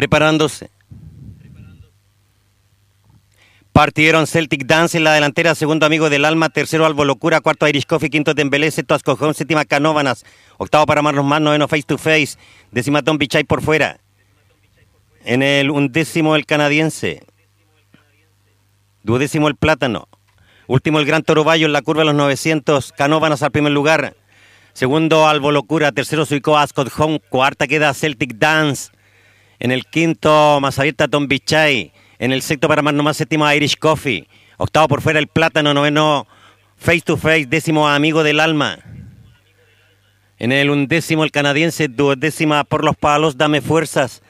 Preparándose. Partieron Celtic Dance en la delantera, segundo Amigo del Alma, tercero Albo Locura, cuarto Irish Coffee, quinto Dembélé, sexto Ascojón, séptima Canóvanas, octavo para Marlos Más, noveno Face to Face, décima Tom Bichay por fuera. En el undécimo el canadiense. Duodécimo el plátano. Último el Gran Toro Bayo en la curva de los 900. Canóvanas al primer lugar. Segundo Albo Locura. Tercero se ubicó Ascot Home. Cuarta queda Celtic Dance. En el quinto más abierta Tom Bichay. En el sexto para más nomás séptimo Irish Coffee. Octavo por fuera el plátano. Noveno Face to Face. Décimo Amigo del Alma. En el undécimo el canadiense. Duodécima por los palos. Dame fuerzas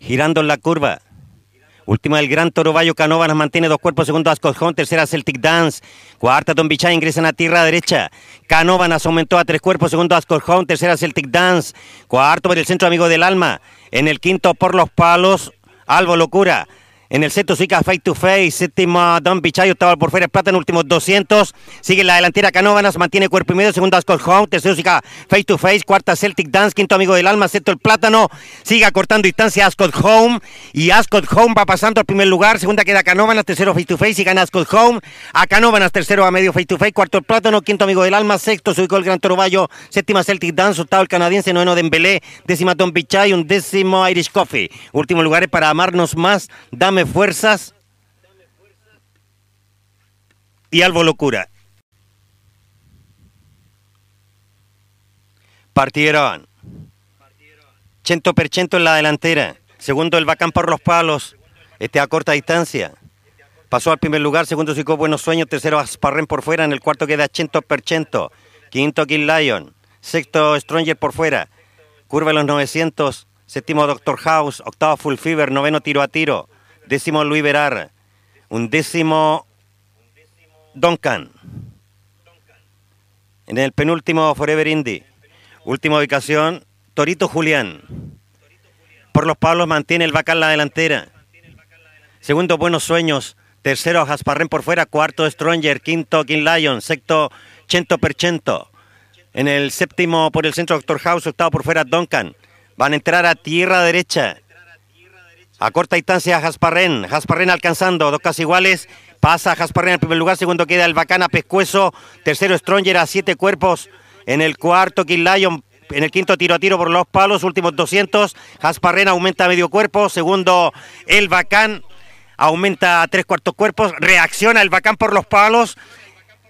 girando en la curva. Última el Gran Toro Canóvanas mantiene dos cuerpos, segundo Ascojón, tercera Celtic Dance, cuarta Don Bichay ingresa en la tierra derecha. Canóvanas aumentó a tres cuerpos, segundo Ascojón, tercera Celtic Dance, cuarto por el centro Amigo del Alma, en el quinto por los palos, Albo Locura. En el sexto Zika Face to Face, séptimo Don Bichay, octavo por fuera Plata en últimos 200. Sigue la delantera Canóvanas, mantiene cuerpo y medio, segundo Ascot Home, tercero Zika Face to Face, cuarta Celtic Dance, quinto Amigo del Alma, sexto el Plátano. Sigue acortando distancia Ascot Home y Ascot Home va pasando al primer lugar. Segunda queda Canóvanas, tercero Face to Face y gana Ascot Home. A Canóvanas, tercero a medio Face to Face, cuarto el Plátano, quinto Amigo del Alma, sexto se ubicó el Gran Toro Bayo, séptima Celtic Dance, octavo el canadiense, noveno Dembélé, décima Don Bichay, un décimo Irish Coffee. Último lugar para amarnos más, dame fuerzas y Albo Locura. Partieron. 100% en la delantera. Segundo el Bacán por los palos. Este a corta distancia. Pasó al primer lugar, segundo Sico Buenos Sueños, tercero Asparren por fuera, en el cuarto queda 100%, quinto King Lion, sexto Stronger por fuera, curva los 900, séptimo Doctor House, octavo Full Fever, noveno Tiro a Tiro, décimo Luis Verar, un décimo Duncan. En el penúltimo Forever Indie. Última ubicación, Torito Julián. Por los palos mantiene el Bacán la delantera. Segundo, Buenos Sueños. Tercero, Jasparren por fuera. Cuarto, Stronger. Quinto, King Lion. Sexto, Chento Perchento. En el séptimo, por el centro, Doctor House. Octavo por fuera, Duncan. Van a entrar a tierra derecha. A corta distancia, Jasparren. Jasparren alcanzando. Dos casi iguales. Pasa Jasparren en primer lugar. Segundo queda el Bacana Pescuezo. Tercero, Stronger a siete cuerpos. En el cuarto, King Lion. En el quinto tiro a tiro por los palos, últimos 200. Jasparren aumenta a medio cuerpo. Segundo, el Bacán aumenta a tres cuartos cuerpos. Reacciona el Bacán por los palos.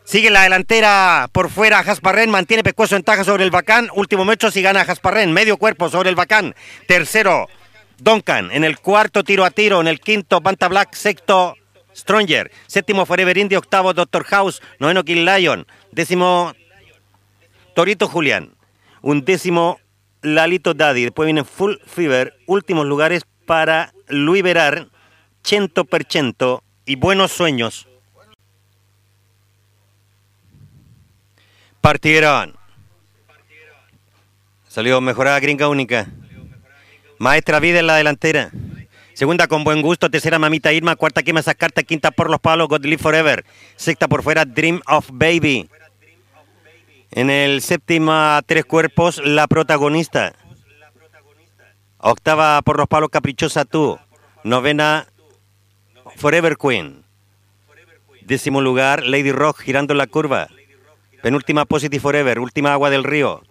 Sigue la delantera por fuera Jasparren, mantiene Pescuezo en taja sobre el Bacán. Último metro si gana Jasparren, medio cuerpo sobre el Bacán. Tercero, Duncan. En el cuarto tiro a tiro, en el quinto Banta Black, sexto Stronger. Séptimo Forever Indie, octavo Doctor House, noveno King Lion. Décimo Torito Julián. Un décimo Lalito Daddy. Después viene Full Fever. Últimos lugares para Luis Verar, Chento Perchento y Buenos Sueños. Partieron. Salió mejorada gringa única. Maestra Vida en la delantera. Segunda con buen gusto, tercera Mamita Irma, cuarta Quema esas cartas, quinta por los palos, God Live Forever. Sexta por fuera, Dream of Baby. En el séptima, tres cuerpos, la protagonista. Octava por los palos, Caprichosa Tú. Novena, Forever Queen. Décimo lugar, Lady Rock girando la curva. Penúltima, Positive Forever. Última, Agua del Río.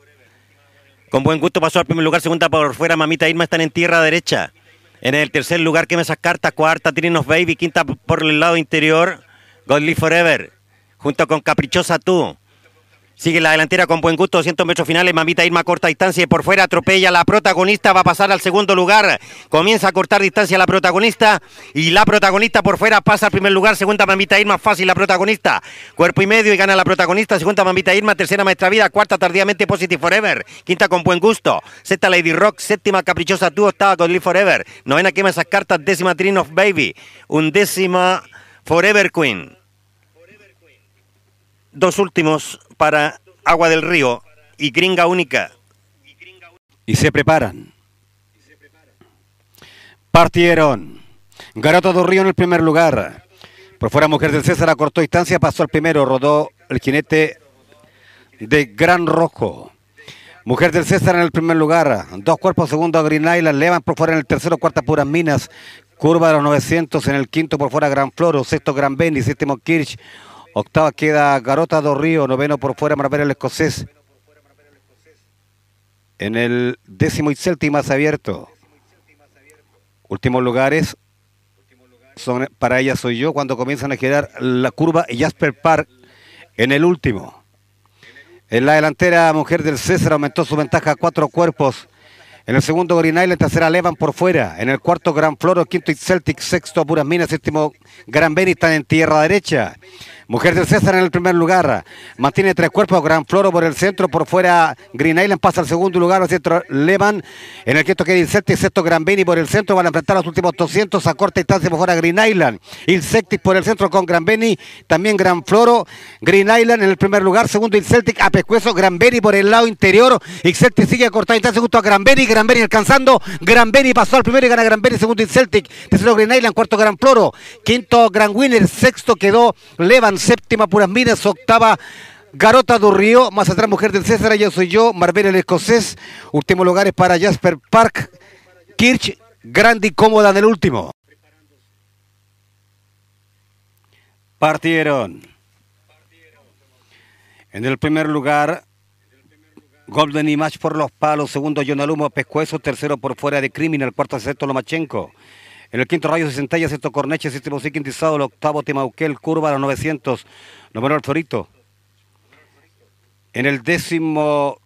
Con buen gusto pasó al primer lugar, segunda por fuera, Mamita Irma están en tierra derecha. En el tercer lugar, que me esas cartas, cuarta, Trinos Baby, quinta por el lado interior, Godly Forever, junto con Caprichosa Tú. Sigue la delantera con buen gusto, 200 metros finales, Mamita Irma corta distancia y por fuera atropella la protagonista, va a pasar al segundo lugar. Comienza a cortar distancia la protagonista y la protagonista por fuera pasa al primer lugar, segunda Mamita Irma, fácil la protagonista. Cuerpo y medio y gana la protagonista, segunda Mamita Irma, tercera Maestra Vida, cuarta tardíamente Positive Forever, quinta con buen gusto, sexta Lady Rock, séptima Caprichosa Tú, octava con Live Forever, novena quema esas cartas, décima Trin of Baby, undécima Forever Queen. Dos últimos para Agua del Río y Gringa Única. Y se preparan. Partieron. Garota do Río en el primer lugar. Por fuera Mujer del César a cortó distancia, pasó al primero, rodó el jinete de Gran Rojo. Mujer del César en el primer lugar. Dos cuerpos, segundo Green Island. Levan por fuera en el tercero, cuarta Puras Minas. Curva de los 900 en el quinto por fuera Gran Floro. Sexto Gran Beni. Séptimo Kirch. Octava queda Garota do Río. Noveno por fuera Marvel el escocés. En el décimo y más abierto. Últimos lugares son, para ella soy yo cuando comienzan a girar la curva Jasper Park en el último. En la delantera, Mujer del César aumentó su ventaja a cuatro cuerpos. En el segundo, Green Island, tercera, Levan por fuera. En el cuarto, Gran Floro, quinto, Celtic, sexto, Puras Minas, séptimo, Gran Beni, están en tierra derecha. Mujer del César en el primer lugar. Mantiene tres cuerpos. Gran Floro por el centro. Por fuera Green Island pasa al segundo lugar. Al centro Levan. En el quinto queda Insectis. Sexto Gran Beni por el centro. Van a enfrentar los últimos 200 a corta distancia. Mejor a Green Island. Insectis por el centro con Gran Beni. También Gran Floro. Green Island en el primer lugar. Segundo Celtic a Pescuezo. Gran Beni por el lado interior. Celtic sigue a corta distancia junto a Gran Beni. Gran Beni alcanzando. Gran Beni pasó al primero y gana Gran Beni. Segundo Celtic. Tercero Green Island. Cuarto Gran Floro. Quinto Gran Winner. Sexto quedó Levan séptima Puras Minas, octava Garota do Río, más atrás Mujer del César, yo soy yo, Marbella el Escocés, últimos lugares para Jasper Park, Kirch, grande y cómoda en el último. Partieron. En el primer lugar, Golden Image por los palos, segundo Yonalumo Pescuezo, tercero por fuera de Criminal, cuarto sexto Lomachenko. En el quinto rayo 60 sexto Corneche, séptimo Siquintizado, el octavo Timauquel, curva los 900, noveno el Florito. En el décimo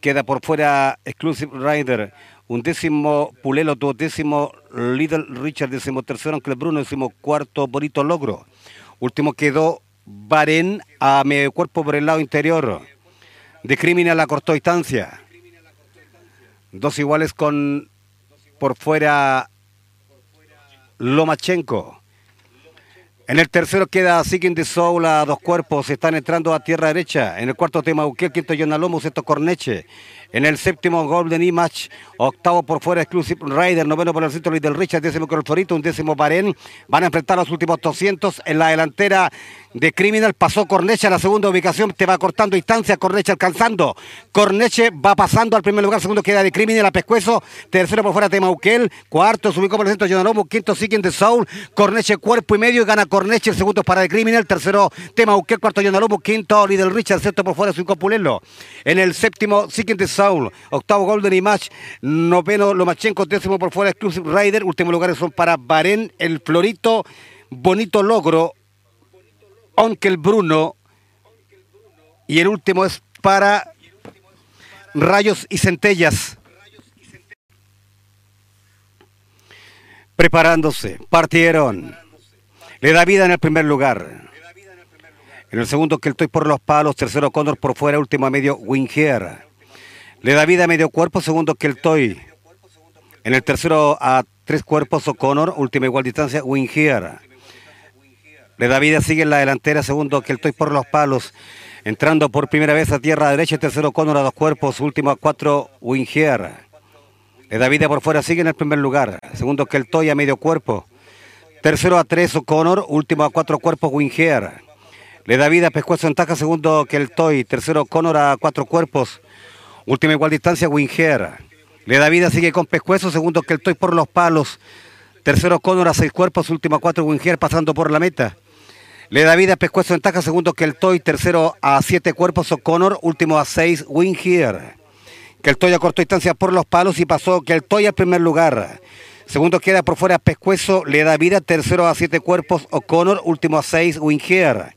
queda por fuera Exclusive Rider, un décimo Pulelo, décimo Little Richard, décimo tercero Aunque Bruno, décimo cuarto Bonito Logro. Último quedó Barén a medio cuerpo por el lado interior. De criminal a corto distancia. Dos iguales con por fuera Lomachenko. En el tercero queda Seeking the Soul a dos cuerpos, están entrando a tierra derecha. En el cuarto tema Uquiel, quinto Yonalomo, sexto Corneche. En el séptimo Golden Image, octavo por fuera Exclusive Rider, noveno por el centro del Richard, décimo con el Florito, un décimo Barén. Van a enfrentar los últimos 200 en la delantera de Criminal. Pasó Corneche a la segunda ubicación, te va cortando distancia, Corneche alcanzando. Corneche va pasando al primer lugar, segundo queda de Criminal a Pescuezo, tercero por fuera Temauquel, cuarto se ubicó por el centro Yonalomo, quinto Seeking the Soul, Corneche cuerpo y medio gana Corneche, el segundo para de Criminal, tercero Temauquel, cuarto Yonalomo, quinto Lidl Richard, sexto por fuera ubicó Pulelo. En el séptimo Seeking the Soul, octavo Golden Image, noveno Lomachenko, décimo por fuera Exclusive Rider, últimos lugares son para Barén, el Florito, bonito logro, Onkel Bruno, y el último es para Rayos y Centellas. Preparándose, partieron. Le da vida en el primer lugar. En el segundo, que estoy por los palos. Tercero, Condor por fuera. Último a medio, Winger. Le da vida a medio cuerpo, segundo que el Toy. En el tercero a tres cuerpos O'Connor, última igual distancia, Winger. Le da vida, sigue en la delantera, segundo que el Toy por los palos. Entrando por primera vez a tierra derecha, tercero O'Connor a dos cuerpos, último a cuatro Winger. Le da vida por fuera, sigue en el primer lugar. Segundo que el Toy a medio cuerpo. Tercero a tres O'Connor, último a cuatro cuerpos Winger. Le da vida Pescuezo en taja, segundo que el Toy. Tercero O'Connor a cuatro cuerpos. Última igual distancia, Winger. Le da vida, sigue con Pescuezo, segundo que el por los palos. Tercero Connor a seis cuerpos, última cuatro Winger pasando por la meta. Le da vida Pescuezo en taja, segundo que el Toy, tercero a siete cuerpos O'Connor, último a seis Winger. Que el a corto distancia por los palos y pasó que el al primer lugar. Segundo queda por fuera Pescuezo, le da vida, tercero a siete cuerpos O'Connor, último a seis Winger.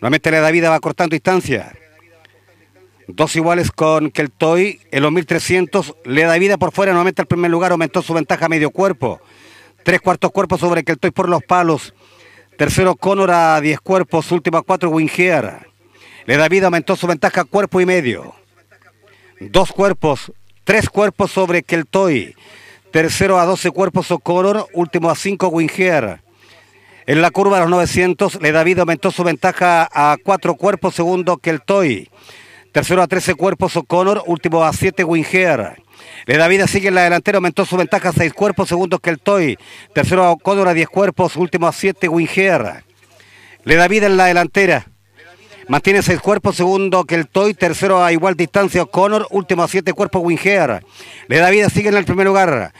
Nuevamente le da vida, va cortando distancia. Dos iguales con Keltoy. En los 1300 le da vida por fuera. Nuevamente al primer lugar aumentó su ventaja a medio cuerpo. Tres cuartos cuerpos sobre Keltoy por los palos. Tercero Conor a 10 cuerpos. Último a cuatro Winger. Le da vida, aumentó su ventaja a cuerpo y medio. Dos cuerpos. Tres cuerpos sobre Keltoy. Tercero a 12 cuerpos O'Connor. Último a 5 Winger. En la curva a los 900 le da vida, aumentó su ventaja a cuatro cuerpos. Segundo Keltoy. Tercero a 13 cuerpos O'Connor, último a 7 Winger. Le da vida, sigue en la delantera, aumentó su ventaja a 6 cuerpos, segundo que el Toy. Tercero a O'Connor a 10 cuerpos, último a 7 Winger. Le da vida en la delantera. Mantiene seis cuerpos, segundo que el Toy, tercero a igual distancia O'Connor, último a siete cuerpos Winger. Le da vida, sigue en el primer lugar.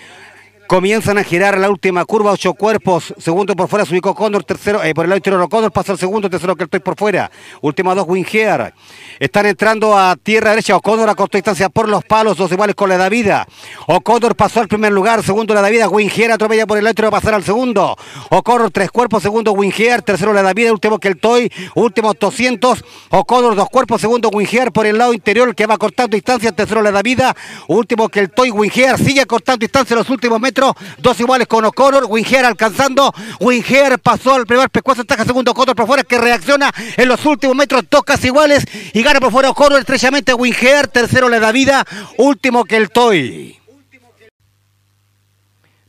Comienzan a girar la última curva, ocho cuerpos. Segundo por fuera se ubicó Condor, tercero, eh, por el lado interior Condor pasa el segundo, tercero que estoy por fuera. Última dos Winger. Están entrando a tierra derecha. O'Connor a corta distancia por los palos, dos iguales con la Davida. O'Connor pasó al primer lugar, segundo la Davida. Winger atropella por el lado interior a pasar al segundo. O'Connor tres cuerpos, segundo Winger, tercero la Davida, último que el Toy, último 200. O'Connor dos cuerpos, segundo Winger por el lado interior que va cortando distancia, tercero la Davida, último que el Toy. Winger sigue cortando distancia los últimos metros dos iguales con O'Connor, Winger alcanzando, Winger pasó al primer pescuezo, ataca segundo O'Connor por fuera que reacciona en los últimos metros, dos casi iguales y gana por fuera O'Connor, estrechamente Winger, tercero le da vida, último que el Toy.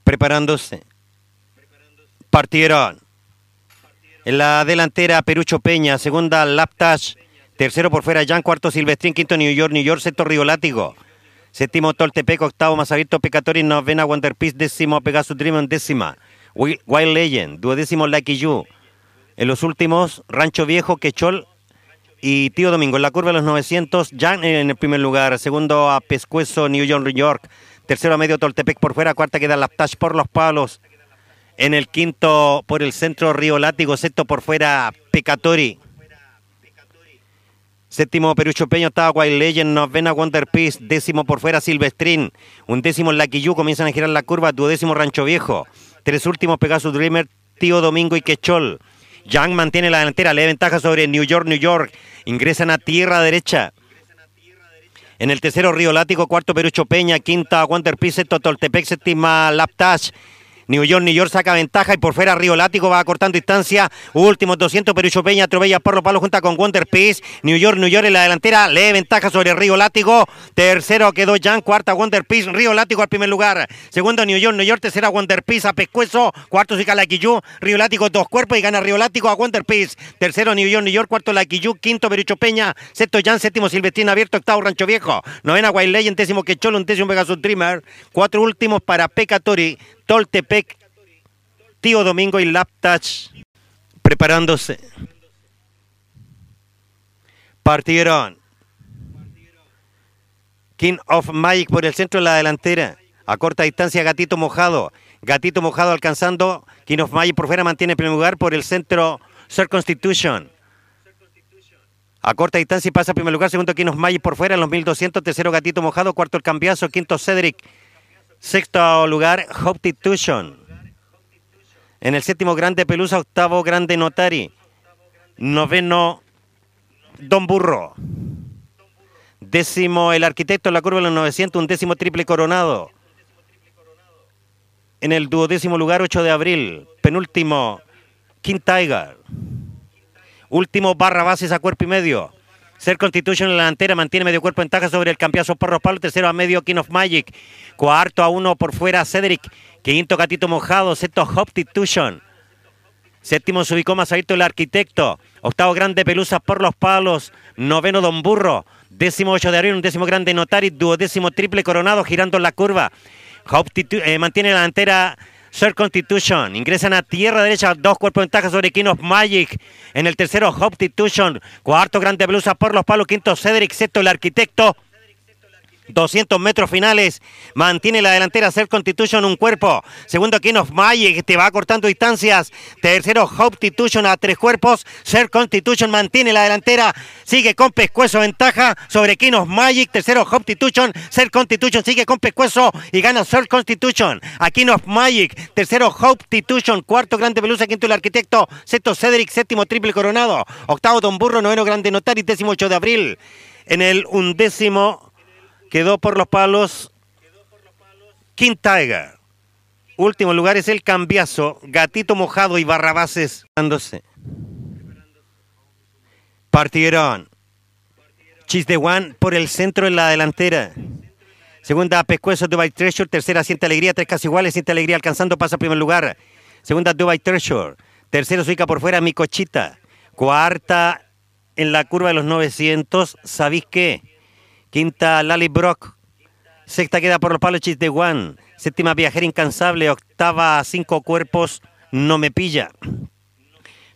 Preparándose. Partieron. En la delantera Perucho Peña, segunda Laptash, tercero por fuera Jan, cuarto Silvestrín, quinto New York, New York, sexto Río Látigo. Séptimo Toltepec, octavo más abierto Pecatori, novena Wonder Peace, décimo Pegasus Dream, décima Wild Legend, duodécimo Lucky You. En los últimos, Rancho Viejo, Quechol y Tío Domingo. En la curva de los 900, Jan en el primer lugar. Segundo a Pescuezo, New York, New York. Tercero a medio Toltepec por fuera. Cuarta queda Laptash por los palos. En el quinto por el centro Río Látigo. Sexto por fuera Pecatori. Séptimo Perucho Peño, estaba Wild Legend, novena Wonder Peace, décimo por fuera Silvestrín, un décimo Lucky You, comienzan a girar la curva, duodécimo Rancho Viejo, tres últimos Pegasus Dreamer, Tío Domingo y Quechol. Young mantiene la delantera, le da ventaja sobre New York, New York, ingresan a tierra derecha. En el tercero Río Látigo, cuarto Perucho Peña, quinta Wonder Peace, sexto Toltepec, séptima Laptash. New York, New York saca ventaja y por fuera Río Látigo va cortando distancia. Últimos 200, Perucho Peña, Trovella, Porro Palo junta con Wonder Peace. New York, New York en la delantera, lee ventaja sobre Río Látigo. Tercero quedó Jan, cuarta Wonder Peace, Río Látigo al primer lugar. Segundo New York, New York, tercera Wonder Peace a Pescuezo. Cuarto Zicalaquillú, Río Látigo dos cuerpos y gana Río Látigo a Wonder Peace. Tercero New York, New York, cuarto Laquillú, quinto Perucho Peña, sexto Jan, séptimo Silvestín abierto, octavo Rancho Viejo. Novena Wild Legend, décimo Quecholo, un décimo Pegasus Dreamer. Cuatro últimos para Pecatori, Toltepec, Tío Domingo y Laptach preparándose. Partieron. King of Magic por el centro de la delantera. A corta distancia, Gatito Mojado. Gatito Mojado alcanzando. King of Magic por fuera mantiene el primer lugar por el centro Sir Constitution. A corta distancia pasa primer lugar. Segundo King of Magic por fuera en los 1200. Tercero Gatito Mojado. Cuarto el cambiazo. Quinto Cedric. Sexto lugar Constitution. En el séptimo Grande Pelusa, octavo Grande Notari. Noveno Don Burro. Décimo el arquitecto en la curva de los 900, un décimo triple coronado. En el duodécimo lugar, 8 de abril. Penúltimo, King Tiger. Último, barra bases a cuerpo y medio. Ser Constitution en la delantera mantiene medio cuerpo en ventaja sobre el campeonato Porros Palo. Tercero a medio King of Magic. Cuarto a uno por fuera Cedric. Quinto Gatito Mojado. Sexto Constitution. Séptimo más abierto el arquitecto. Octavo grande Pelusa por los palos. Noveno Don Burro. Décimo ocho de abril. Un décimo grande Notari. Duodécimo triple coronado girando en la curva. Eh, mantiene la delantera Sir Constitution. Ingresan a tierra derecha dos cuerpos de ventaja sobre King Magic. En el tercero, Constitution. Cuarto, Grande Blusa por los palos. Quinto, Cedric. Sexto, el arquitecto. 200 metros finales. Mantiene la delantera Self Constitution un cuerpo. Segundo, King of Magic. Te va cortando distancias. Tercero, Constitution a tres cuerpos. Self Constitution mantiene la delantera. Sigue con pescuezo ventaja sobre King of Magic. Tercero, Constitution. Self Constitution sigue con pescuezo y gana Self Constitution. A King of Magic. Tercero, Constitution. Cuarto, Grande Pelusa. Quinto, el arquitecto. Sexto, Cedric. Séptimo, triple coronado. Octavo, Don Burro. Noveno, Grande Notari. Décimo, 8 de abril. En el undécimo Quedó por los palos King Tiger. Último lugar es el cambiazo, Gatito Mojado y Barrabases. Partieron. Chis de One por el centro en la delantera. Segunda, Pescuezo, Dubai Treasure. Tercera, Siente Alegría. Tres casi iguales, Siente Alegría alcanzando, pasa a primer lugar. Segunda, Dubai Treasure. Tercero, Suica por fuera, Mi Cochita. Cuarta, en la curva de los 900, ¿sabéis qué? Quinta, Lali Brock. Sexta queda por los palos de One. Séptima, Viajera Incansable. Octava, Cinco Cuerpos. No me pilla.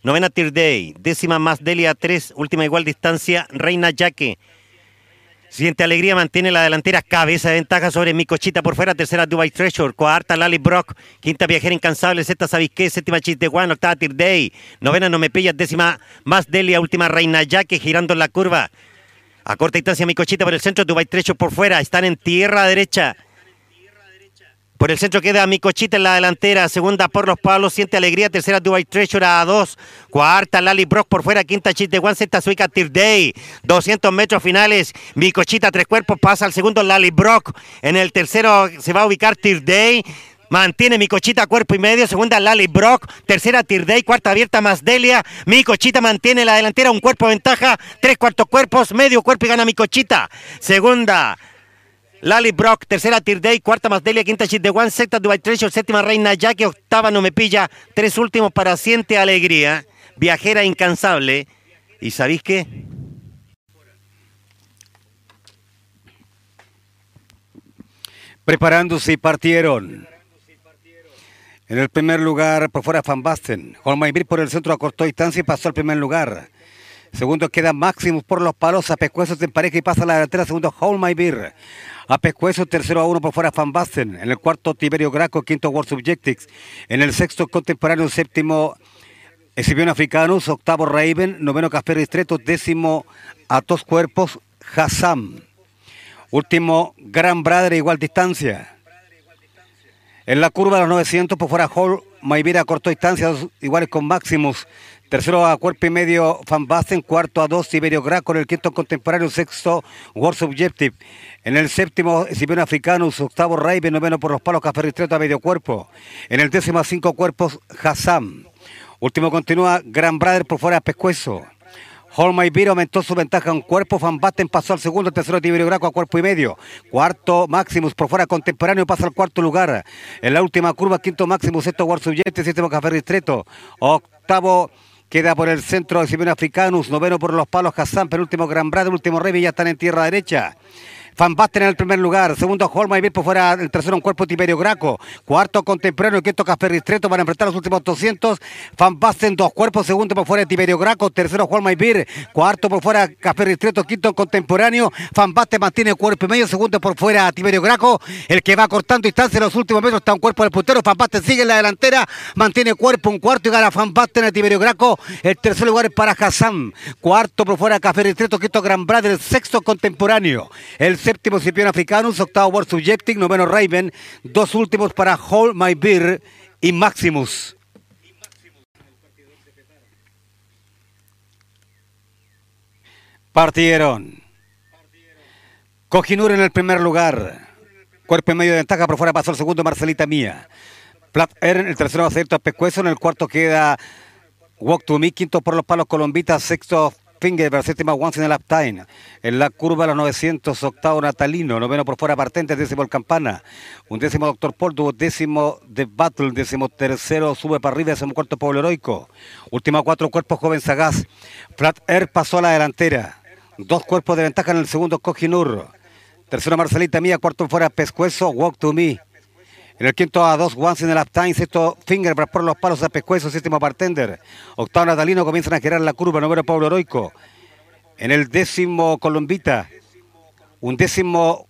Novena Tirday. Décima más Delia 3. Última igual distancia Reina Yaque. Siguiente alegría mantiene la delantera, cabeza de ventaja sobre Micochita por fuera, tercera Dubai Treasure, cuarta Lali Brock, quinta Viajera Incansable, sexta Sabisqué, séptima Chiste Juan, octava Tirday, novena No Me Pillas, décima Más Delia, última Reina Yaque girando en la curva. A corta distancia Micochita por el centro, Dubai Treasure por fuera, están en tierra derecha. Por el centro queda Micochita en la delantera. Segunda por los palos. Siente alegría. Tercera Dubai Treasure a dos. Cuarta Lali Brock por fuera. Quinta Chiste One. Sexta Suica Tirday. 200 metros finales. Micochita tres cuerpos. Pasa al segundo Lali Brock. En el tercero se va a ubicar Tirday. Mantiene Micochita cuerpo y medio. Segunda Lali Brock. Tercera Tirday. Cuarta abierta más Delia. Micochita mantiene la delantera. Un cuerpo ventaja. Tres cuartos cuerpos. Medio cuerpo y gana Micochita. Segunda. Lali Brock, tercera Tirday, cuarta Delia, quinta Chit de One, sexta Dubai Treasure, séptima Reina Jackie, octava No Me Pilla, tres últimos para Siente Alegría, viajera incansable. ¿Y sabéis qué? Preparándose y partieron. En el primer lugar, por fuera Van Basten. Holmaibir por el centro acortó distancia y pasó al primer lugar. Segundo queda Maximus por los palos. A Pescuezos en pareja y pasa a la delantera. Segundo, Beer. A Pescuezos, tercero a uno por fuera Van Basten. En el cuarto, Tiberio Graco. Quinto, World Subjectics. En el sexto, Contemporáneo. Séptimo, Escipión Africanus. Octavo, Raven. Noveno, Casper Ristreto. Décimo, A Dos Cuerpos, Hassam. Último, Gran Brother, igual distancia. En la curva de los 900, por fuera Hall, Maivira cortó distancia, iguales con Maximus. Tercero a cuerpo y medio Van Basten, cuarto a dos Siberio Graco, en el quinto contemporáneo, sexto World Subjective. En el séptimo Siberio Africanus, octavo Raven, noveno por los palos Café Ristreto a medio cuerpo. En el décimo a cinco cuerpos Hassam. Último continúa Gran Brother por fuera Pescuezo. Holmaibir aumentó su ventaja en cuerpo. Van Basten pasó al segundo, tercero Tiberio Graco a cuerpo y medio. Cuarto Maximus por fuera contemporáneo pasa al cuarto lugar. En la última curva, quinto Maximus, sexto World Subjective, séptimo Café Ristreto. Octavo Queda por el centro de Simeón Africanus, noveno por los palos Hassan, penúltimo Gran Brad, último Rey, ya están en tierra derecha. Van en el primer lugar. Segundo, Holma y por fuera. El tercero, un cuerpo Tiberio Graco. Cuarto, Contemporáneo. Quinto, Café Ristreto. Van a enfrentar los últimos 200. Van Basten, dos cuerpos. Segundo, por fuera, Tiberio Graco. Tercero, Holma y Cuarto, por fuera, Café Ristreto. Quinto, Contemporáneo. Van mantiene cuerpo y medio. Segundo, por fuera, Tiberio Graco. El que va cortando distancia en los últimos metros está un cuerpo del puntero. Van Basten sigue en la delantera. Mantiene cuerpo. Un cuarto y gana Van Basten a Tiberio Graco. El tercer lugar es para Hassan. Cuarto, por fuera, Café Ristreto. Quinto, Gran Brother. El sexto, Contemporáneo. El séptimo, Cipión Africanus. Octavo, World Subjecting. Noveno, Raven. Dos últimos para Hold My Beer y Maximus. Partieron. Cojinur en el primer lugar. Cuerpo en medio de ventaja, por fuera pasó el segundo Marcelita Mía. Plat Air en el tercero acierto a Pescuezo. En el cuarto queda Walk to Me. Quinto por los palos Colombitas. Sexto Finger, séptima Once in the Lap Time. En la curva los 900, octavo Natalino. Noveno por fuera Partente, décimo el Campana. Un décimo Doctor Paul, décimo The Battle. Décimo tercero sube para arriba, décimo cuarto Pueblo Heroico. Última cuatro cuerpos Joven Sagaz. Flat Air pasó a la delantera. Dos cuerpos de ventaja en el segundo Cojinur. Tercero Marcelita Mía, cuarto fuera Pescuezo, Walk to Me. En el quinto a dos Once in the Lap Time, sexto Finger por los palos a Pescuezo, séptimo Bartender. Octavo Natalino comienzan a girar la curva, noveno Pablo Heroico. En el décimo Colombita. Un décimo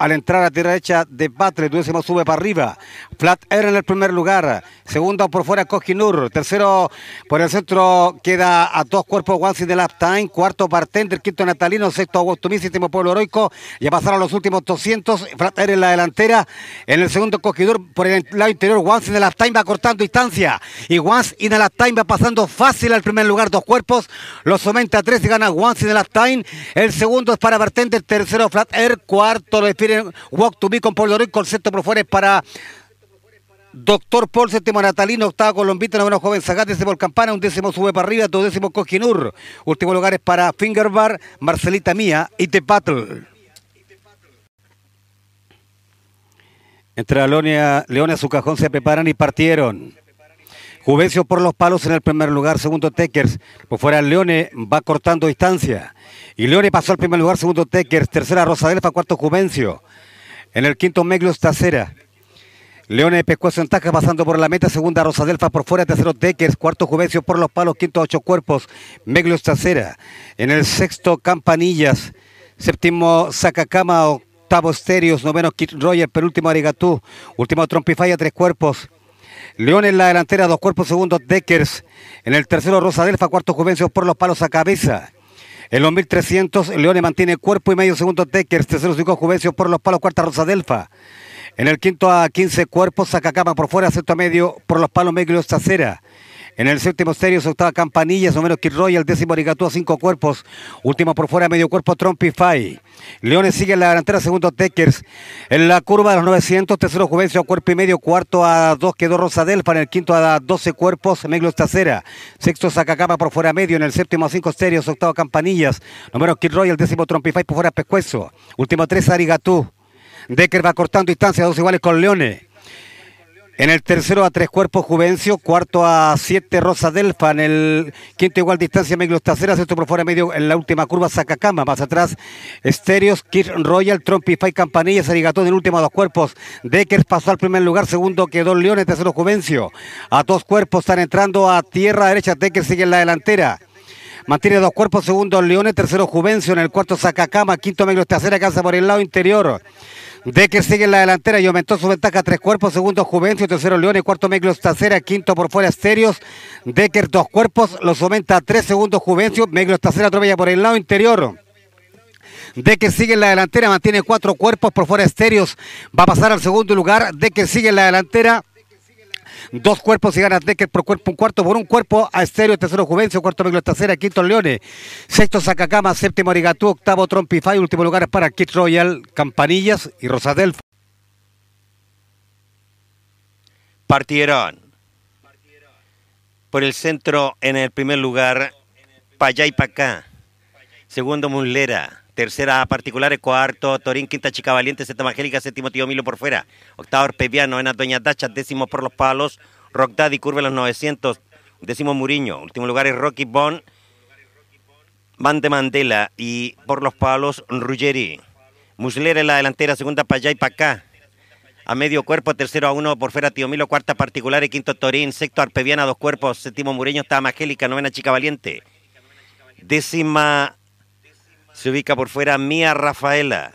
al entrar a tierra derecha de Batre, décimo sube para arriba. Flat Air en el primer lugar. Segundo por fuera Cojinur. Tercero por el centro queda a dos cuerpos in the Lap Time. Cuarto Bartender, quinto Natalino, sexto Agustumí, séptimo Pueblo Heroico. Ya pasaron los últimos 200. Flat Air en la delantera. En el segundo Cojinur por el lado interior. In the Lap Time va cortando distancia. Y in the Lap Time va pasando fácil al primer lugar. Dos cuerpos. Los aumenta a tres y gana in the Lap Time. El segundo es para Bartender. Tercero Flat Air. Cuarto lo despide Walk to Me con Pueblo Rico, el sexto por fuera es para Doctor Paul, séptimo Natalino, octavo Colombita, noveno Joven Zagat, décimo Campana, un décimo sube para arriba, dos décimo Cojinur. Último lugar es para Fingerbar, Marcelita Mía y The Battle. Entre Leonia, Leones a su cajón se preparan y partieron. Juvencio por los palos en el primer lugar, segundo Tekers. Por fuera Leone va cortando distancia. Y Leone pasó al primer lugar, segundo Tekers, tercera Rosadelfa, cuarto Juvencio. En el quinto Meglos Tacera. Leones Pescuezo en taja pasando por la meta, segunda Rosadelfa por fuera, tercero Deckers, cuarto Juvencio por los palos, quinto ocho cuerpos, Meglios Trasera. En el sexto Campanillas, séptimo Sacacama, octavo Estéreos, noveno Kit Roger, penúltimo Arigatú, último Trompifaya, tres cuerpos. León en la delantera, dos cuerpos, segundo Deckers. En el tercero Rosadelfa, cuarto Juvencio por los palos a cabeza. En los 1300, Leone mantiene cuerpo y medio, segundo Deckers, tercero cinco Juvencio por los palos, cuarta Rosadelfa. En el quinto a 15 cuerpos, Sacacama por fuera, sexto a medio por los palos Meglios Trasera. En el séptimo estéreo, octava Campanillas, número Kid Royal, décimo Arigatú a cinco cuerpos. Último por fuera, medio cuerpo Trompify. Leones sigue en la delantera, segundo Deckers. En la curva de los 900, tercero Juvencio, cuerpo y medio. Cuarto a dos quedó Rosadelfa. En el quinto a 12 cuerpos, Meglios Trasera. Sexto Sacacama por fuera, medio. En el séptimo a cinco estéreos, octavo Campanillas. Número Kid Royal, décimo Trompify por fuera, Pescuezo. Último tres Arigatú. Decker va cortando distancia, dos iguales con Leones. En el tercero a tres cuerpos Juvencio, cuarto a siete Rosa Delfa, en el quinto igual distancia Meglos Taceras, sexto por fuera medio en la última curva Sacacama, más atrás Estéreos, Kid Royal, Trompify, Campanillas, Arigatón en el último dos cuerpos. Deckers pasó al primer lugar, segundo quedó Leones, tercero Juvencio. A dos cuerpos están entrando a tierra derecha, Deckers sigue en la delantera. Mantiene dos cuerpos, segundo Leones, tercero Juvencio, en el cuarto Sacacama, quinto Meglos Taceras, alcanza por el lado interior. Decker sigue en la delantera y aumentó su ventaja a tres cuerpos, segundo Juvencio, tercero Leones, cuarto Meglos Tacera, quinto por fuera Estéreos. Decker dos cuerpos, los aumenta a tres segundos Juvencio, Meglos Tacera atropella por el lado interior. Decker sigue en la delantera, mantiene cuatro cuerpos por fuera Estéreos, va a pasar al segundo lugar. Decker sigue en la delantera. Dos cuerpos y gana Decker por cuerpo, un cuarto por un cuerpo a Estéreo, tercero Juvencio, cuarto Meglos Tacera, quinto Leones, sexto Sacacama, séptimo Arigatú, octavo Trompify, último lugar para Kit Royal, Campanillas y Rosadelfo. Partieron. Por el centro, en el primer lugar, Payá y Pacá. Segundo, Muslera. Tercera, Particulares. Cuarto, Torín. Quinta, Chica Valiente. Séptima, Angélica. Séptimo, Tío Milo por fuera. Octavo, Orpeviano. Novena, Doña Dacha. Décimo, por los palos. Rock Daddy, Curva los 900. Décimo, Muriño. Último lugar es Rocky Bond. Van de Mandela. Y por los palos, Ruggeri. Muslera en la delantera. Segunda, Payá y Pacá. A medio cuerpo, tercero a uno por fuera Tío Milo, cuarta particular quinto Torín, sexto Arpeviana, dos cuerpos, séptimo Mureño, está Angélica, novena Chica Valiente. Décima se ubica por fuera Mía Rafaela.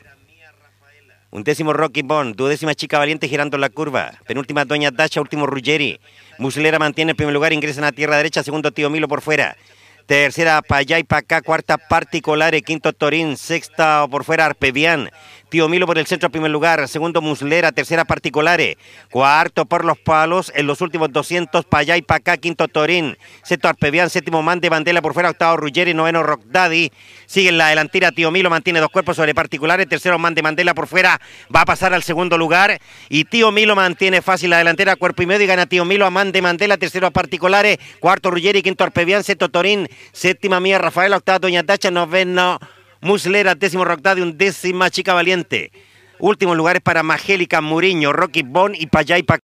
Un décimo Rocky Bond, duodécima Chica Valiente girando la curva. Penúltima Doña Dacha, último Ruggeri. Muslera mantiene el primer lugar, ingresan a tierra derecha, segundo Tío Milo por fuera. Tercera Payá y Pacá, cuarta Particolare, quinto Torín, sexta por fuera Arpevian. Tío Milo por el centro, primer lugar. Segundo, Muslera. Tercera, Particolare. Cuarto, por los palos. En los últimos 200, Payá y Pacá. Quinto, Torín. Sexto, Arpevian. Séptimo, Man de Bandela por fuera. Octavo, Ruggeri. Noveno, Rock Daddy. Sigue en la delantera. Tío Milo mantiene dos cuerpos sobre Particulares. Tercero, Man de Mandela por fuera. Va a pasar al segundo lugar. Y Tío Milo mantiene fácil la delantera. Cuerpo y medio. Y gana Tío Milo a Man de Mandela. Tercero, a Particulares. Cuarto, Ruggeri. Quinto, Arpevian. Sexto, Torín. Séptima, Mía Rafaela. Octava, Doña Dacha. Noveno. Muslera, décimo un décima Chica Valiente. Últimos lugares para Magélica, Muriño, Rocky Bon y Payá y Pac.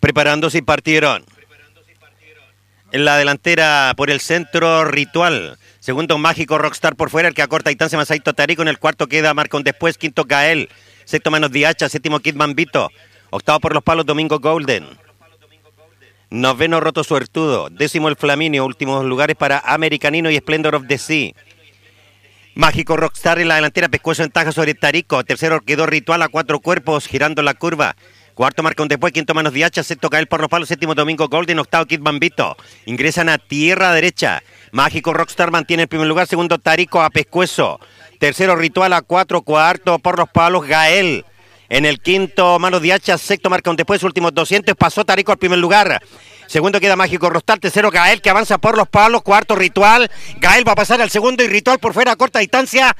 Preparándose y partieron. En la delantera por el centro, Ritual. Segundo, Mágico Rockstar por fuera, el que acorta Itán Masaito Tarico. En el cuarto queda Marcon después. Quinto, Gael. Sexto, Manos Diacha. Séptimo, Kid Bambito. Octavo por los palos, Domingo Golden. Noveno, Roto Suertudo. Décimo, el Flaminio. Últimos lugares para Americanino y Splendor of the Sea. Mágico Rockstar en la delantera, pescuezo en taja sobre Tarico. Tercero quedó Ritual a cuatro cuerpos, girando la curva. Cuarto marca un después, quinto manos de hacha, sexto cae por los palos, séptimo Domingo Golden, octavo Kid Bambito. Ingresan a tierra derecha. Mágico Rockstar mantiene el primer lugar, segundo Tarico a pescuezo. Tercero Ritual a cuatro, cuarto por los palos Gael. En el quinto, manos de hacha, sexto marca un después, últimos 200, pasó Tarico al primer lugar. Segundo queda Mágico Rostal. Tercero Gael que avanza por los palos. Cuarto Ritual. Gael va a pasar al segundo y Ritual por fuera a corta distancia.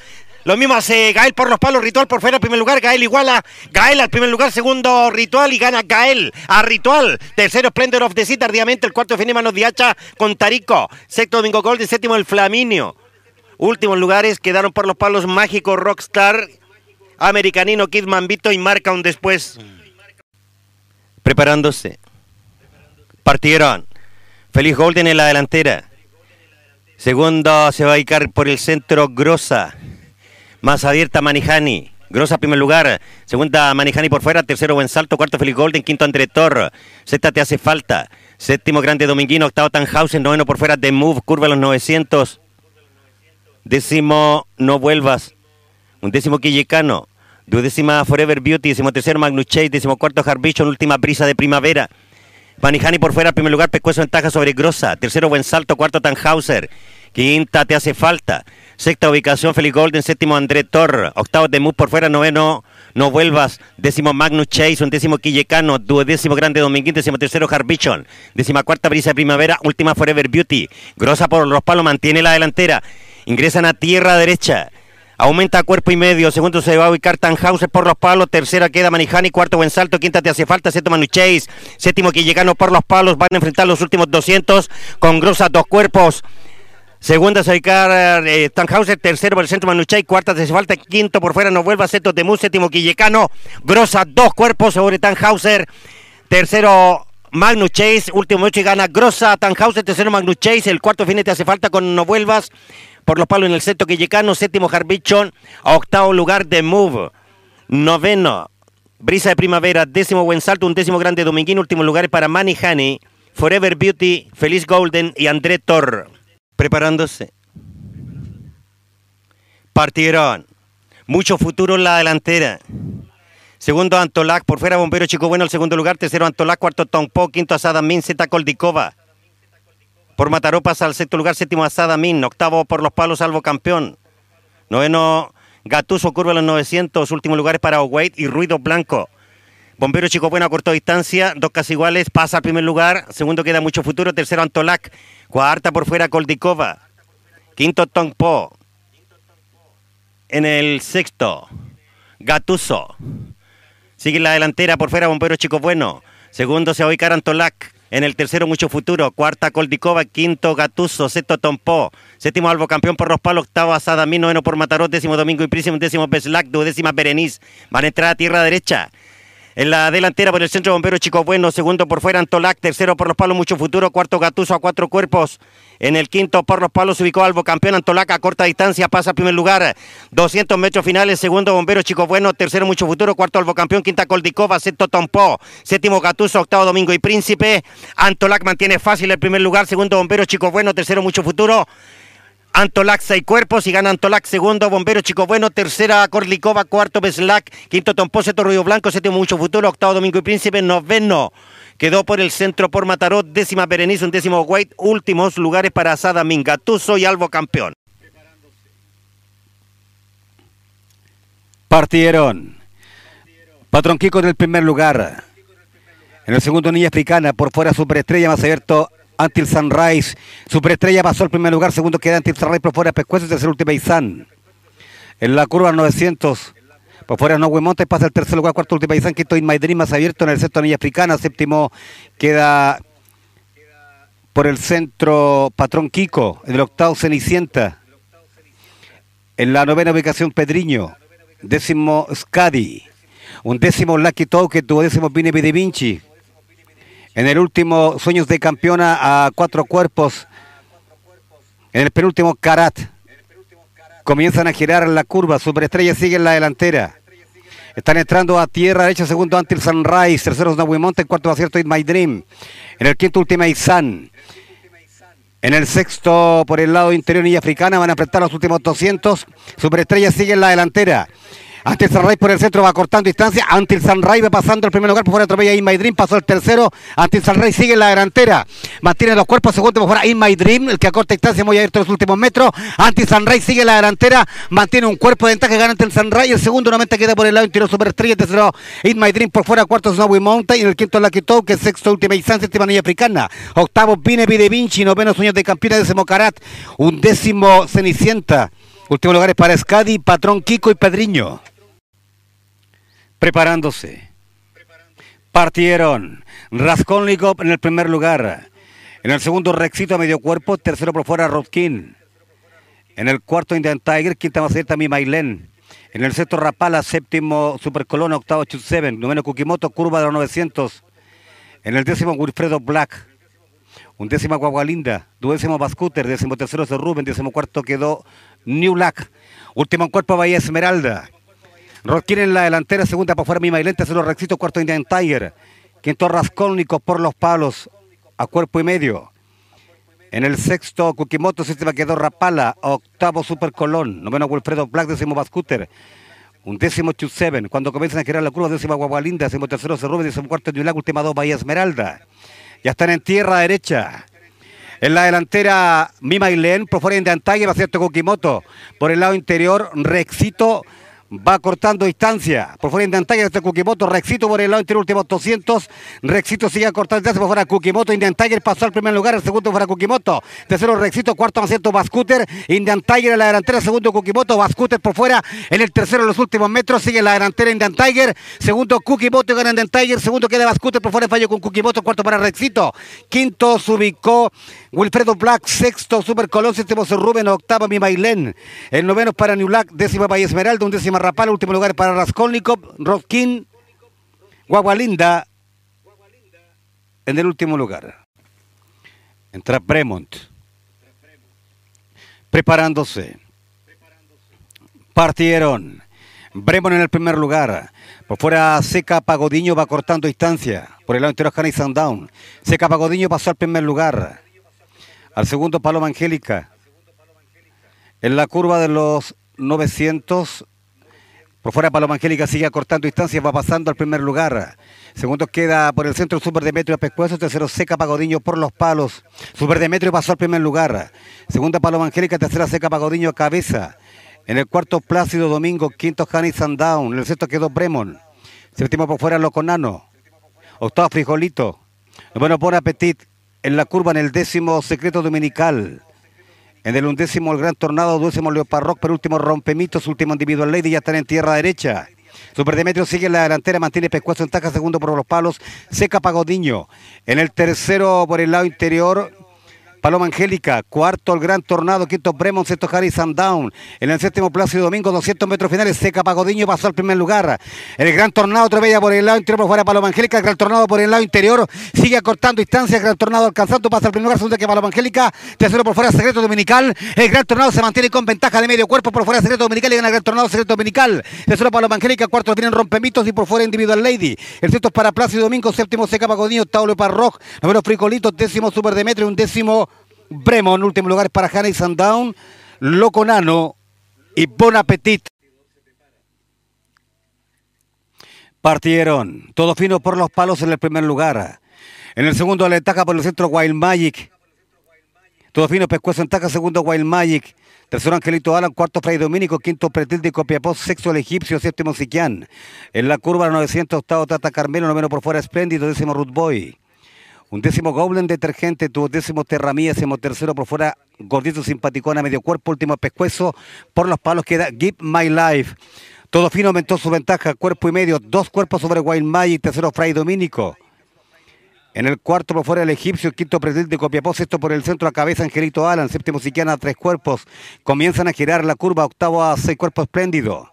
Lo mismo hace Gael por los palos, Ritual por fuera, primer lugar, Gael iguala, Gael al primer lugar, segundo Ritual y gana Gael a Ritual. Tercero Splendor of the Sea tardíamente, el cuarto define Manos de Hacha con Tarico. Sexto Domingo Gold y séptimo el Flaminio. Últimos lugares quedaron por los palos Mágico Rockstar, Americanino Kid Mambito y marca un después. Preparándose. Partieron. Feliz Golden en la delantera. Segundo se va a ubicar por el centro Grosa. Más abierta Manijani. Grosa primer lugar. Segunda Manijani por fuera. Tercero Buen Salto. Cuarto Felix Golden. Quinto André Tor. Sexta Te Hace Falta. Séptimo Grande Dominguino. Octavo Tannhausen. Noveno por fuera The Move. Curva a los 900. Décimo No Vuelvas. Un décimo Quillicano. Duodécima Forever Beauty. Décimo tercero Magnus Chase. Décimo cuarto. Última brisa de primavera. Manijani por fuera, primer lugar, Pescuezo ventaja sobre Grosa. Tercero, Buen Salto. Cuarto, Tannhauser. Quinta, Te Hace Falta. Sexta ubicación, Felipe Golden. Séptimo, André Torr. Octavo, Demus por fuera. Noveno, No Vuelvas. Décimo, Magnus Chase. Un décimo, Quillecano. Duodécimo, Grande Dominguín. Décimo tercero, Harbichon. Décima cuarta, Brisa Primavera. Última, Forever Beauty. Grosa por los palos, mantiene la delantera. Ingresan a tierra derecha. Aumenta cuerpo y medio. Segundo se va a ubicar Tannhauser por los palos. Tercera queda Manijani. Cuarto buen salto. Quinta te hace falta. Séptimo Manu Chase. Séptimo Quillegano por los palos. Van a enfrentar los últimos 200 con Grosa dos cuerpos. Segunda se a ubicar eh, Tannhauser. Tercero por el centro Manu Chase. Cuarta hace falta. Quinto por fuera no vuelva. Sexto Temus. Séptimo Quillegano. Grosa dos cuerpos sobre Tannhauser. Tercero Magnus Chase, último ocho y gana Grossa, Tannhauser, tercero Magnus Chase, el cuarto fin te hace falta con No Vuelvas, por los palos en el sexto Quillecano, séptimo Harbichon, a octavo lugar de Move, noveno Brisa de Primavera, décimo Buen Salto, un décimo Grande Dominguín, último lugar para Manny Honey, Forever Beauty, Feliz Golden y André Tor. Preparándose. Partieron. Mucho futuro en la delantera. Segundo Antolac, por fuera Bombero Chico Bueno, el segundo lugar. Tercero Antolac, cuarto Tongpo, quinto Asada Min, Zeta Koldikova. Por Mataró pasa al sexto lugar, séptimo Asada Min, octavo por los palos, salvo campeón. Noveno Gatuso, curva los 900, último lugar para Oweit y Ruido Blanco. Bombero Chico Bueno a corta distancia, dos casi iguales, pasa al primer lugar. Segundo queda mucho futuro, tercero Antolac. Cuarta por fuera Koldikova. Quinto Tongpo. En el sexto, Gatuso. Sigue la delantera por fuera, Bombero Chico Bueno. Segundo se va a Antolac. En el tercero, mucho futuro. Cuarta, Koldikova. Quinto, Gatuso. Sexto, Tompó. Séptimo, Albo Campeón por los palos. Octavo, Asadamín. Noveno por Mataró. Décimo, Domingo y Príncipe. Décimo, Beslac. Duodécima, Berenice. Van a entrar a tierra derecha. En la delantera por el centro, Bombero Chico Bueno. Segundo por fuera, Antolac. Tercero por los palos, mucho futuro. Cuarto, Gatuso a cuatro cuerpos. En el quinto, por los palos, ubicó Albo Campeón. Antolac a corta distancia pasa a primer lugar. 200 metros finales. Segundo, Bombero Chico Bueno. Tercero, mucho futuro. Cuarto, Albo Campeón. Quinta, Koldikova. Sexto, Tompó. Séptimo, Gatuso. Octavo, Domingo y Príncipe. Antolac mantiene fácil el primer lugar. Segundo, Bombero Chico Bueno. Tercero, mucho futuro. Antolac, seis cuerpos y gana Antolac, segundo, Bombero Chico Bueno, tercera, Korlikova, cuarto, Beslac, quinto, Tompóseto, Río Blanco, séptimo, Mucho Futuro, octavo, Domingo y Príncipe, noveno, quedó por el centro por Mataró, décima, Berenice, un décimo, White, últimos lugares para Asada, Mingatuso y Albo Campeón. Partieron. Patrón Kiko en el primer lugar. En el segundo, Niña Africana, por fuera, Superestrella, más abierto, Until Sunrise. Superestrella pasó al primer lugar, segundo queda Until Sunrise por fuera Pescuezo, tercer última Izan. En la curva 900, por fuera No Montes pasa el tercer lugar, cuarto última Izan, quinto In My Dream más abierto en el sexto Anilla Africana, séptimo queda por el centro Patrón Kiko, en el octavo Cenicienta. En la novena ubicación Pedriño, décimo Scadi, un décimo Lucky Toque, tuvo décimo Vine de Vinci. En el último, Sueños de Campeona a cuatro cuerpos. En el penúltimo, Karat. Comienzan a girar la curva. Superestrella sigue en la delantera. Están entrando a tierra derecha, segundo Until Sunrise, tercero Snowy Mountain, cuarto acierto It My Dream. En el quinto, Ultima Sun. En el sexto, por el lado interior y africana, van a enfrentar los últimos 200. Superestrella sigue en la delantera. Ante el Sunrise por el centro va cortando distancia. Ante el Sunrise va pasando el primer lugar por fuera atropella In My Dream. Pasó el tercero. Ante el Sunrise sigue en la delantera. Mantiene los cuerpos. Segundo por fuera In My Dream. El que a corta distancia muy abierto en los últimos metros. Ante el Sunrise sigue en la delantera. Mantiene un cuerpo de ventaja. Gana ante el Sunrise. El segundo nuevamente queda por el lado interior Superestrella. Tercero In My Dream por fuera. Cuarto Snowy Mountain. En el quinto Lucky Toke. Sexto Ultima Izan. Séptima Niña Africana. Octavo Vine Vide Vinci. Noveno Sueños de Campeona. Décimo Karat. Un décimo Cenicienta. Último lugar es para Scadi, Patrón Kiko y Pedriño preparándose. Partieron. Raskolnikov en el primer lugar. En el segundo, Rexito a medio cuerpo. Tercero por fuera, Rodkin. En el cuarto, Indian Tiger. Quinta más mi Mailen. En el sexto, Rapala. Séptimo, Supercolona. Octavo, Chut7. Noveno, Kukimoto. Curva de los 900. En el décimo, Wilfredo Black. Un décimo, Guagualinda. Duodécimo, Bascúter. Décimo tercero, Rubén. Décimo cuarto quedó New Black. Último en cuerpo, Bahía Esmeralda. Roskin en la delantera, segunda por fuera Mima y Lente, tercero Rexito, cuarto Indian Tiger. Quinto Rascónico por los palos a cuerpo y medio. En el sexto, Kukimoto, séptima quedó Rapala, octavo Super Colón, noveno Wilfredo Black, décimo Bascúter, un décimo Chuseven. Cuando comienzan a girar la curva, décimo Guagualinda, décimo tercero Cerrube, décimo cuarto Yulac, última dos Bahía Esmeralda. Ya están en tierra derecha. En la delantera, Mima Len, por fuera de Antalle, va ser Kukimoto. Por el lado interior, Rexito va cortando distancia. Por fuera Indantaya este Kukimoto, Rexito por el lado interior, último 200. Rexito sigue cortando distancia por fuera Kukimoto. Indian pasó al primer lugar, el segundo fuera Kukimoto. Tercero Rexito, cuarto asiento Bascooter. Indian Tiger en la delantera, segundo Kukimoto. Bascooter por fuera en el tercero en los últimos metros. Sigue la delantera Indian Tiger. Segundo Kukimoto gana Indian Tiger. Segundo queda Bascooter por fuera, fallo con Kukimoto. Cuarto para Rexito. Quinto se ubicó Wilfredo Black. Sexto Super Colón. Séptimo Rubén. Octavo Mi Bailén. El noveno para New Black. Décima Valle Esmeralda. Un décima Rapal, último lugar para Raskolnikov, Roskin, Guagualinda en el último lugar. Entra Bremont, preparándose. Partieron. Bremont en el primer lugar. Por fuera Seca Pagodiño va cortando distancia. Por el lado interior Haney Sundown. Seca Pagodiño pasó al primer lugar. Al segundo Paloma Angélica. En la curva de los 900 por fuera Paloma Angélica sigue acortando distancias, va pasando al primer lugar. Segundo queda por el centro Super Demetrio Pescuezo, tercero Seca Pagodiño por los palos. Super Demetrio pasó al primer lugar. Segunda Paloma Angélica, tercera Seca Pagodiño cabeza. En el cuarto Plácido Domingo, quinto Hanny Sundown. En el sexto quedó Bremon. Séptimo por fuera Loconano. Octavo Frijolito. Bueno, por Apetit. En la curva en el décimo Secreto Dominical. En el undécimo el Gran Tornado, duodécimo Leoparroc, último Rompemitos, último Individual Lady, ya están en tierra derecha. Super Demetrio sigue en la delantera, mantiene Pescuezo en taja, segundo por los palos, Seca Pagodiño. En el tercero por el lado interior, Paloma Angélica, cuarto el Gran Tornado, quinto Bremont, sexto Harry Sundown. En el séptimo Plácido Domingo, 200 metros finales, Seca Pagodiño pasó al primer lugar. El Gran Tornado vez por el lado interior, por fuera Paloma Angélica, el Gran Tornado por el lado interior, sigue acortando distancia, el Gran Tornado alcanzando, pasa al primer lugar, segundo que Paloma Angélica, tercero por fuera Secreto Dominical, el Gran Tornado se mantiene con ventaja de medio cuerpo, por fuera Secreto Dominical y gana el Gran Tornado Secreto Dominical, tercero Paloma Angélica, cuarto vienen Rompemitos y por fuera Individual Lady. El sexto es para Plácido Domingo, séptimo Seca Pagodiño, Taulo Parroc, noveno Fricolito, décimo Super Demetrio, un décimo Bremo en último lugar para Haney Sundown, Loco Nano y Bon Appetit. Partieron, todo fino por los palos en el primer lugar. En el segundo le taca por el centro Wild Magic. Todo fino Pescuezo en taca, segundo Wild Magic. Tercero Angelito Alan, cuarto Fray Domínico, quinto Pretil de Copiapó, sexto el egipcio, séptimo Siquián. En la curva 900 octavo Tata Carmelo, noveno por fuera Espléndido, décimo Ruth Boy. Un décimo Goblin detergente, tu décimo Terramía, décimo tercero por fuera, gordito simpaticona, medio cuerpo, último pescuezo, por los palos queda Give My Life. Todo fino aumentó su ventaja, cuerpo y medio, dos cuerpos sobre Wild Magic, tercero Fray Domínico. En el cuarto por fuera el egipcio, quinto presidente de Copiapó, por el centro a cabeza Angelito Alan, séptimo Siquiana, tres cuerpos. Comienzan a girar la curva, octavo a seis cuerpos espléndido.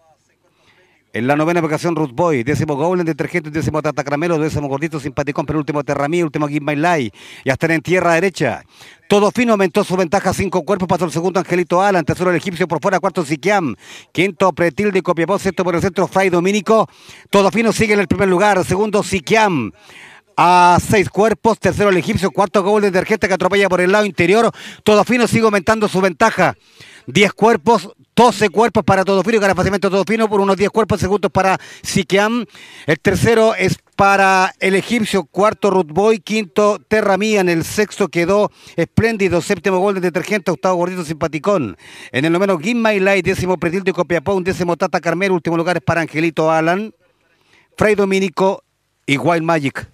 En la novena ocasión, Ruth Boy, décimo Golden, detergente, décimo Tata Caramelo, décimo Gordito, Simpaticón, penúltimo Terramí, último Give My Life. Y hasta en tierra derecha. Todo fino aumentó su ventaja, cinco cuerpos, pasó el segundo Angelito Alan, tercero el egipcio por fuera, cuarto Siquiam, quinto Pretil de Copiapó, sexto por el centro Fray Domínico. Todo fino sigue en el primer lugar, segundo Siquiam a seis cuerpos, tercero el egipcio, cuarto Golden, detergente que atropella por el lado interior. Todo fino sigue aumentando su ventaja. 10 cuerpos, 12 cuerpos para todo fino, fácilmente todo fino, por unos 10 cuerpos segundos para Siqueam. El tercero es para el egipcio, cuarto Boy, quinto Terra Mía, en el sexto quedó espléndido, séptimo gol de detergente, octavo gordito simpaticón. En el noveno Give My Light, décimo Pretil de Copiapó, un décimo Tata Carmelo, último lugar es para Angelito Alan, Fray Domínico y Wild Magic.